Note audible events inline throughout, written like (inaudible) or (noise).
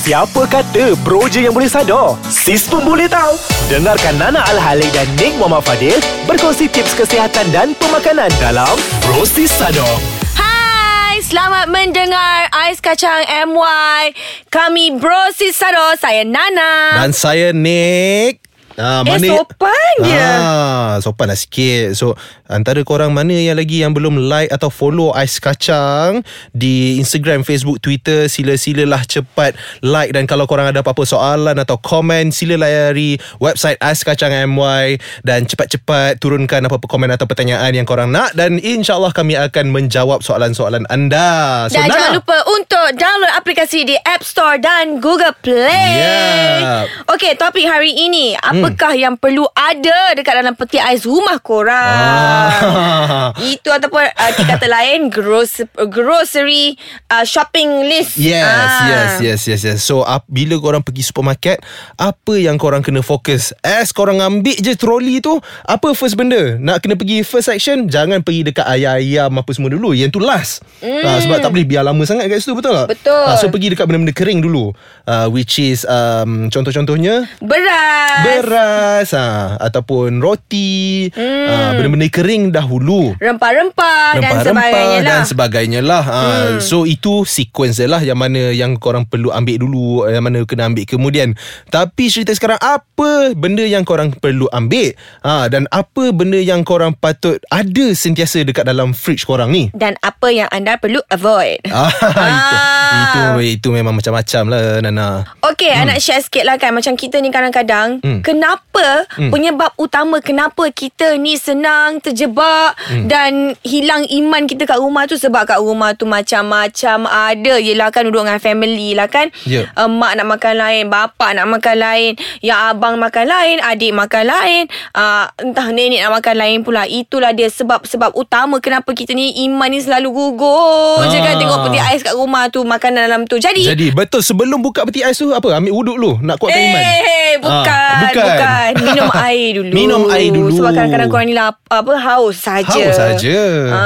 Siapa kata bro je yang boleh sadar? Sis pun boleh tahu. Dengarkan Nana Al-Halik dan Nick Muhammad Fadil berkongsi tips kesihatan dan pemakanan dalam Bro Sis Sadar. Hai, selamat mendengar Ais Kacang MY. Kami Bro Sisaro, saya Nana. Dan saya Nick Ah, Eh, sopan dia. Ah, sopan lah sikit. So, antara korang mana yang lagi yang belum like atau follow Ais Kacang di Instagram, Facebook, Twitter, sila-silalah cepat like dan kalau korang ada apa-apa soalan atau komen, sila layari website Ais Kacang MY dan cepat-cepat turunkan apa-apa komen atau pertanyaan yang korang nak dan insyaAllah kami akan menjawab soalan-soalan anda. So, Dan Nana. jangan lupa untuk download aplikasi di App Store dan Google Play. Yeah. Okey, topik hari ini. Apakah yang perlu ada dekat dalam peti ais rumah korang? Ah. Itu ataupun uh, kata lain gros, grocery uh, shopping list. Yes, Ah. yes, yes, yes, yes. So, ap, bila korang pergi supermarket, apa yang korang kena fokus? As korang ambil je troli tu, apa first benda? Nak kena pergi first section, jangan pergi dekat ayam-ayam apa semua dulu. Yang tu last. Mm. Ha, sebab tak boleh biar lama sangat kat situ, betul tak? Betul. Ha, so, pergi dekat benda-benda kering dulu. Uh, which is, um, contoh-contohnya, Beras. beras ha, ataupun roti. Mm. Ha, benda-benda kering dahulu. Rempah-rempah dan sebagainya lah. dan sebagainya lah. Ha, hmm. So itu sequence dia lah yang mana yang korang perlu ambil dulu, yang mana kena ambil kemudian. Tapi cerita sekarang apa benda yang korang perlu ambil? Ha, dan apa benda yang korang patut ada sentiasa dekat dalam fridge korang ni? dan apa yang anda perlu avoid. Ah, (laughs) itu, itu itu memang macam-macam lah Nana. Okey, hmm. nak share sikit lah kan Macam kita ni kadang-kadang Hmm. Kenapa hmm. Penyebab utama Kenapa kita ni senang Terjebak hmm. Dan hilang iman kita kat rumah tu Sebab kat rumah tu Macam-macam ada Yelah kan duduk dengan family lah kan Ya. uh, Mak nak makan lain Bapak nak makan lain Yang abang makan lain Adik makan lain uh, Entah nenek nak makan lain pula Itulah dia sebab-sebab utama Kenapa kita ni Iman ni selalu gugur je kan Ah. Tengok peti ais kat rumah tu Makanan dalam tu Jadi, Jadi betul sebelum buka peti ais tu apa? Ambil wuduk dulu nak kuatkan iman. Eh, bukan, Ah, bukan. bukan. Minum (laughs) air dulu. Minum air dulu. Sebab kadang-kadang korang ni lap, apa haus saja. Haus saja. Ha.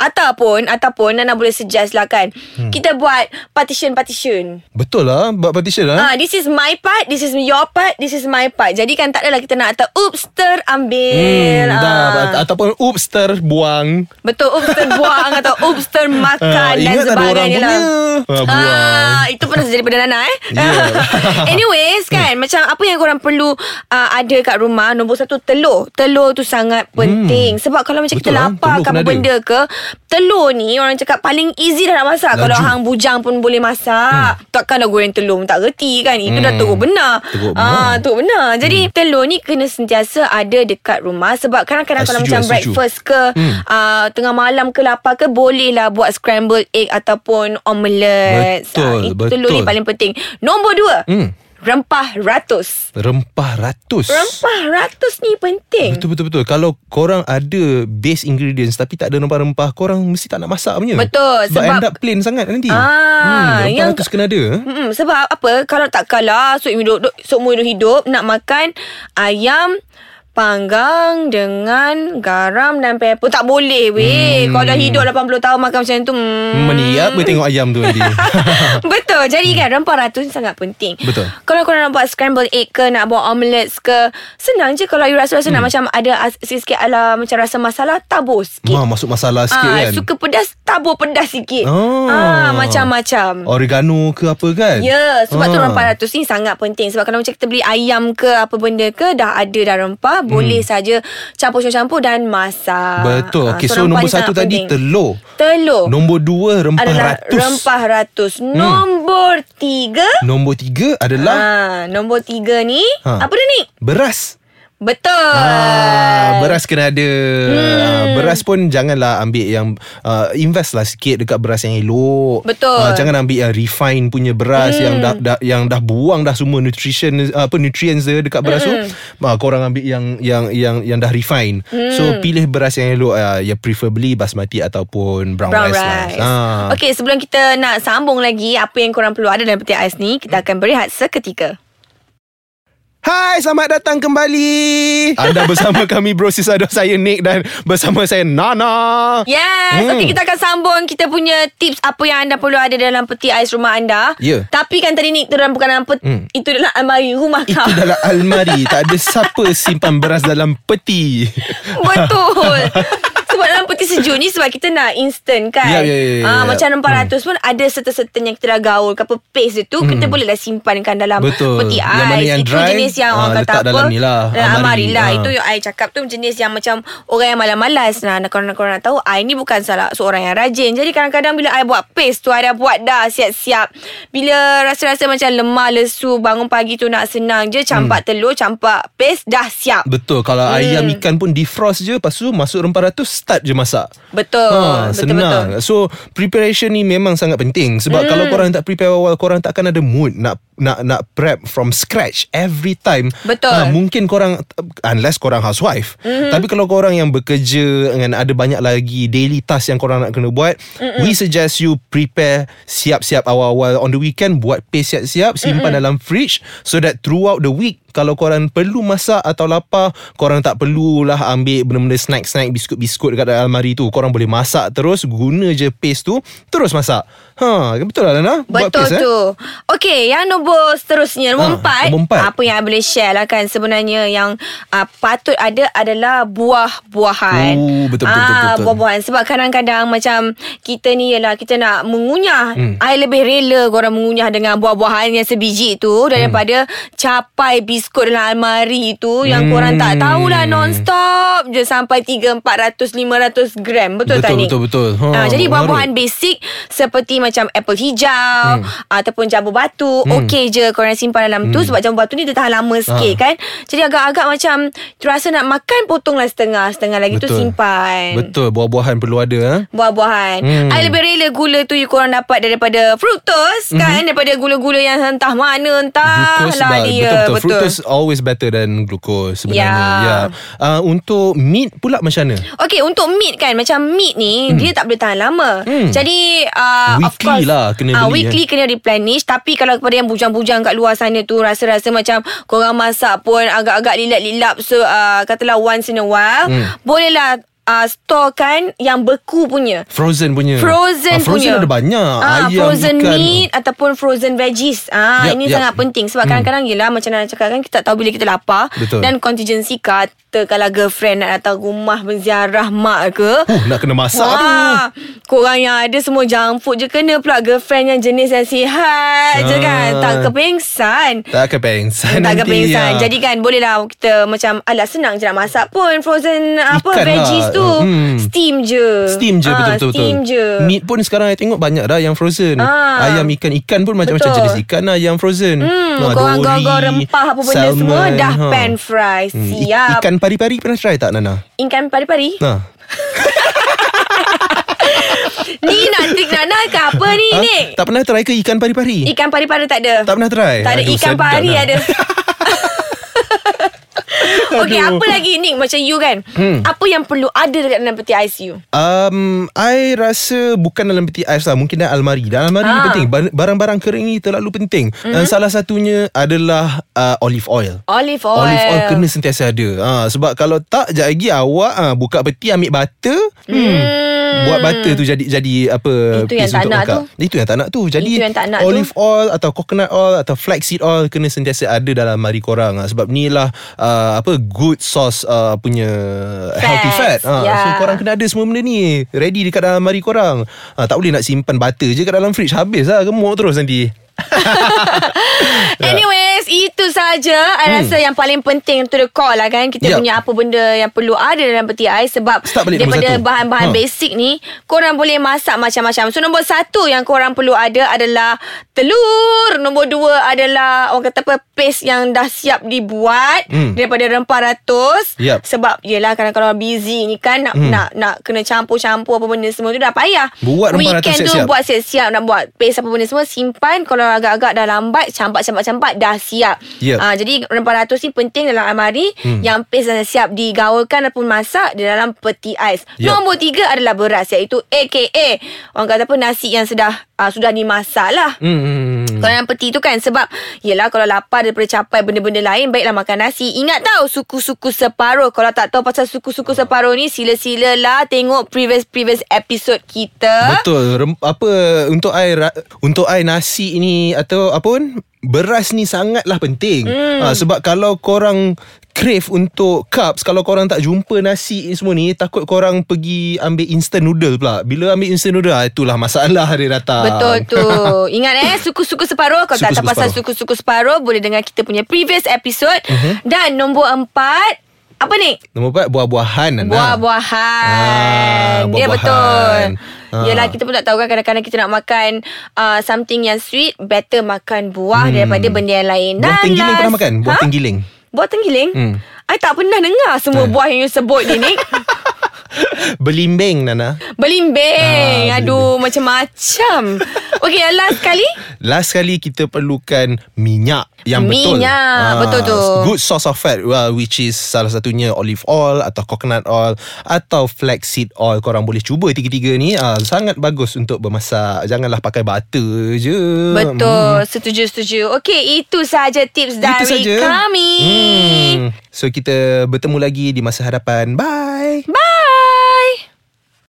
Ataupun ataupun Nana boleh suggest lah kan. Hmm. Kita buat partition-partition. Betul lah buat partition lah. Ah, this is my part, this is your part, this is my part. Jadi kan tak adalah kita nak kata oops terambil. Hmm, dah, Ah. ataupun oops terbuang. Betul oops terbuang (laughs) atau oops termakan Ah, dan sebagainya lah. punya. Ah, buang. Ah, itu pernah (laughs) terjadi pada Nana eh. (laughs) Yeah. Anyways kan macam apa yang korang perlu uh, ada kat rumah nombor satu telur. Telur tu sangat penting sebab kalau macam kita Betul lah, lapar ke apa benda ke telur ni orang cakap paling easy dah nak masak. Laju. Kalau hang bujang pun boleh masak. Takkan dah goreng telur tak reti kan. Itu dah Hmm. teruk benar. Teruk Ah, benar. teruk benar. Jadi telur ni kena sentiasa ada dekat rumah sebab kadang-kadang I kalau setuju, macam setuju. breakfast ke Hmm. uh, tengah malam ke lapar ke bolehlah buat scrambled egg ataupun omelette. Betul, Ah, itu telur ni betul. paling penting. Nombor dua. Hmm. Rempah ratus. Rempah ratus. Rempah ratus ni penting. Betul betul betul. Kalau korang ada base ingredients tapi tak ada rempah-rempah, korang mesti tak nak masak punya. Betul, Sebab, sebab- end up plain sangat nanti. Ah, hmm, rempah yang- ratus kena ada. Hmm, sebab apa? Kalau tak kalah seumur hidup, seumur hidup hidup nak makan ayam panggang dengan garam dan pepper tak boleh weh. Hmm. Kalau hidup 80 tahun makan macam tu. Hmm. Meniap boleh tengok ayam tu nanti. (laughs) Betul Jadi kan Rempah ratus ni sangat penting Betul. Kalau korang nak buat scrambled egg ke Nak buat omelette ke Senang je Kalau you rasa-rasa nak macam Ada sikit-sikit ala Macam rasa masalah Tabur sikit Ma, masuk masalah sikit Ah, kan. Suka pedas Tabur pedas sikit Oh. ah, Macam-macam Oregano ke apa kan? Ya, sebab tu Ah. rempah ratus ni sangat penting. Sebab kalau macam kita beli ayam ke apa benda ke, dah ada dah rempah, boleh saja campur-campur dan masak. Betul. Ah, Okey, so, rempah nombor satu tadi penting. telur. Telur. Nombor dua rempah adalah ratus. Hmm. rempah ratus. Nombor tiga. Nombor tiga adalah Ah, nombor tiga ni. Ha. Apa dia ni? beras. Betul. Ah, beras kena ada. Hmm. Ah, beras pun janganlah ambil yang uh, invest lah sikit dekat beras yang elok. Betul. Ah, jangan ambil yang refine punya beras hmm. yang dah, dah yang dah buang dah semua nutrition apa nutrients dia dekat beras Hmm. tu. Ah, korang ambil yang yang yang yang dah refine. Hmm. So pilih beras yang elok uh, ya preferably basmati ataupun brown, Brown rice, rice. lah. Ah. Okey, sebelum kita nak sambung lagi apa yang korang perlu ada dalam peti ais ni, kita akan berehat seketika. Hai, selamat datang kembali. Anda bersama kami Bro Sisado saya Nick dan bersama saya Nana. Yes, Hmm. okay kita akan sambung kita punya tips apa yang anda perlu ada dalam peti ais rumah anda. Ya. Tapi kan tadi ni itu dalam bukan dalam peti, Hmm. itu dalam almari rumah Itu kau. dalam almari Tak ada siapa simpan beras dalam peti Betul. (laughs) sebab dalam peti sejuk ni sebab kita nak instant kan. Ya, ya, ya, ya, Ah, ya. macam 400 pun ada serta-serta yang kita dah gaul ke apa paste tu kita boleh lah simpankan dalam Hmm. Betul. peti ais. Yang mana yang itu dry, jenis yang ah, orang kata letak apa? dalam ni lah, Dalam almari almari. lah. Ah. Itu yang I cakap tu jenis yang macam orang yang malas-malas. Nah, nak korang, korang nak tahu I ni bukan salah seorang yang rajin. Jadi kadang-kadang bila I buat paste tu I dah buat dah siap-siap. Bila rasa-rasa macam lemah lesu bangun pagi tu nak senang je campak telur, campak paste dah siap. Betul Kalau Hmm. ayam ikan pun defrost je Lepas tu masuk rempah ratus Start je masak Betul. Ha, betul senang. betul. So preparation ni memang sangat penting sebab Hmm. kalau korang tak prepare awal korang takkan ada mood nak nak nak prep from scratch every time. Betul. Ha, mungkin korang unless korang housewife. Mm-hmm. Tapi kalau korang yang bekerja dengan ada banyak lagi daily task yang korang nak kena buat, Mm-mm. we suggest you prepare siap-siap awal-awal on the weekend buat paste siap-siap simpan Mm-mm. dalam fridge so that throughout the week kalau korang perlu masak atau lapar korang tak perlulah ambil benda-benda snack-snack biskut-biskut dekat dalam almari tu. Korang boleh masak terus guna je paste tu terus masak. Ha betul lah Lana? Buat Betul paste, tu. Okay yang nombor seterusnya Nombor Ha, empat. nombor empat. Apa yang I boleh share lah kan Sebenarnya yang uh, Patut ada adalah Buah-buahan. Oh, betul, betul, Ah, betul, betul. Buah-buahan. Sebab kadang-kadang Macam Kita ni ialah Kita nak mengunyah. Hmm. I lebih rela Korang mengunyah dengan Buah-buahan yang sebiji tu Daripada Capai biskut dalam almari tu Yang Hmm. korang tak tahulah Non-stop je Sampai 3, 400, 500 gram Betul, tak Betul, ni? betul, betul. Ha, Ah, Jadi buah-buahan basic Seperti macam apple hijau hmm. Ataupun jambu batu hmm. Okey je korang simpan dalam hmm. tu Sebab jambu batu ni dia tahan lama sikit Ha. kan Jadi agak-agak macam Terasa nak makan Potonglah setengah Setengah lagi tu simpan betul buah-buahan perlu ada ha? Buah-buahan Hmm. I lebih rela gula tu You korang dapat daripada Fructose Mhm. kan Daripada gula-gula yang entah mana Entah Glucose lah dia betul, betul Fructose always better than glucose sebenarnya. Ya. Ya. Uh, untuk meat pula macam mana? Okey untuk meat kan Macam meat ni hmm. Dia tak boleh tahan lama Hmm. Jadi uh, of Weekly course, lah kena ah, beli, Weekly kena replenish Tapi kalau kepada yang bujang-bujang Kat luar sana tu Rasa-rasa macam Korang masak pun Agak-agak lilap-lilap So uh, katalah once in a while Hmm. Bolehlah uh, Storekan Yang beku punya Frozen punya. Frozen ah, Frozen punya ada banyak. ah, Ayam, Frozen ikan. meat Ataupun frozen veggies ah, Yup, Ini yup. sangat penting Sebab Hmm. kadang-kadang Yelah macam Nana cakap kan Kita tak tahu bila kita lapar Betul. Dan contingency Kata kalau girlfriend Nak datang rumah Menziarah mak ke Oh, nak kena masak tu. Korang yang ada semua junk food je kena pula girlfriend yang jenis yang sihat je Ah. kan. Tak kepengsan. Tak kepengsan Tak kepengsan ya. Jadi kan boleh lah Kita macam Alah senang je nak masak pun Frozen apa Ikan Veggies lah. Tu Hmm. Steam je Steam je Ah, betul-betul Steam je Meat pun sekarang I tengok banyak dah Yang frozen Ah. Ayam ikan Ikan pun macam-macam Betul. jenis ikan lah Yang frozen Hmm, dori, gor-gor rempah apa benda salmon, semua dah ha. pan fry. Hmm, Siap. Ikan pari-pari pernah try tak Nana? Ikan pari-pari. Ha. (laughs) Ni nak trik Nana ke apa ni Ha? ni? Tak pernah try ke ikan pari-pari? Ikan pari-pari tak ada. Tak pernah try? Tak ada Aduh, ikan pari ada. (laughs) Okey, apa lagi Nick macam you kan? Hmm. Apa yang perlu ada dekat dalam peti ICU? Um, I rasa bukan dalam peti ais lah Mungkin dalam almari Dalam almari ni Ah. penting Bar- Barang-barang kering ni terlalu penting mm-hmm. Dan salah satunya adalah uh, olive oil Olive oil. Olive oil kena sentiasa ada ha, Sebab kalau tak Sekejap lagi awak ha, Buka peti ambil butter hmm. Hmm. Buat butter tu jadi jadi apa Itu yang tak nak makan. tu. Itu yang tak nak tu Jadi Itu yang tak nak olive oil Atau coconut oil Atau flaxseed oil Kena sentiasa ada dalam almari korang ha, Sebab ni lah uh, Apa Good source uh, Punya Healthy fat. Ha, ya. So korang kena ada semua benda ni. Ready dekat dalam almari korang. Ha, Tak boleh nak simpan butter je Kat dalam fridge. Habis lah Gemuk terus nanti (laughs) Anyways, itu saja I rasa yang paling penting to the core lah kan Kita Hmm. Yup. punya apa benda yang perlu ada dalam peti ais Sebab daripada bahan-bahan Ha. basic ni Korang boleh masak macam-macam So nombor satu yang korang perlu ada adalah telur Nombor dua adalah orang kata apa Paste yang dah siap dibuat Hmm. Daripada rempah ratus Yup. Sebab yelah kadang-kadang busy ni kan nak, Hmm. nak nak kena campur-campur apa benda semua tu dah payah Buat rempah ratus Weekend tu siap-siap. buat siap-siap Nak buat paste apa benda semua Simpan Kalau agak-agak dah lambat, campak-campak-campak dah siap. Yep. Ah, jadi rempah ratus ni penting dalam almari Hmm. yang paste dah siap digaulkan ataupun masak di dalam peti ais. Yep. Nombor tiga adalah beras iaitu AKA orang kata apa nasi yang sudah uh, sudah dimasak lah. Hmm. Kalau yang peti tu kan Sebab Yelah kalau lapar Daripada capai benda-benda lain Baiklah makan nasi Ingat tahu Suku-suku separuh Kalau tak tahu pasal suku-suku separuh ni Sila-sila lah Tengok previous-previous episode kita Betul. Rem, apa untuk air untuk air nasi ini atau apa pun beras ni sangatlah penting. Hmm. Ha, sebab kalau korang crave untuk carbs kalau korang tak jumpa nasi ni semua ni takut korang pergi ambil instant noodle pula. Bila ambil instant noodle ah, itulah masalah dia datang. Betul tu (laughs) Ingat eh Suku-suku separuh Kalau tak tahu Suku-suku pasal separuh. suku-suku separuh Boleh dengar kita punya previous episode uh-huh. Dan nombor empat Apa ni? Nombor empat buah-buahan. Buah-buahan Ah, Ya buah-buahan. betul Ah. Yelah kita pun tak tahu kan Kadang-kadang kita nak makan uh, Something yang sweet Better makan buah Hmm. Daripada benda yang lain Buah Dan tenggiling last- pernah makan? Buah Ha? tenggiling. Buah tenggiling? Hmm. I tak pernah dengar Semua Ah. buah yang you sebut ni Nick (laughs) (laughs) Belimbing Nana. Belimbing Ah, Aduh macam-macam Okay last kali Last kali kita perlukan minyak yang betul. Minyak, betul tu. Good source of fat well, which is salah satunya olive oil atau coconut oil atau flaxseed oil. Korang boleh cuba tiga-tiga ni. Ah, sangat bagus untuk bermasak. Janganlah pakai butter je. Betul Setuju-setuju Okay itu saja tips Hmm. Itu dari saja. kami Hmm. So kita bertemu lagi di masa hadapan. Bye.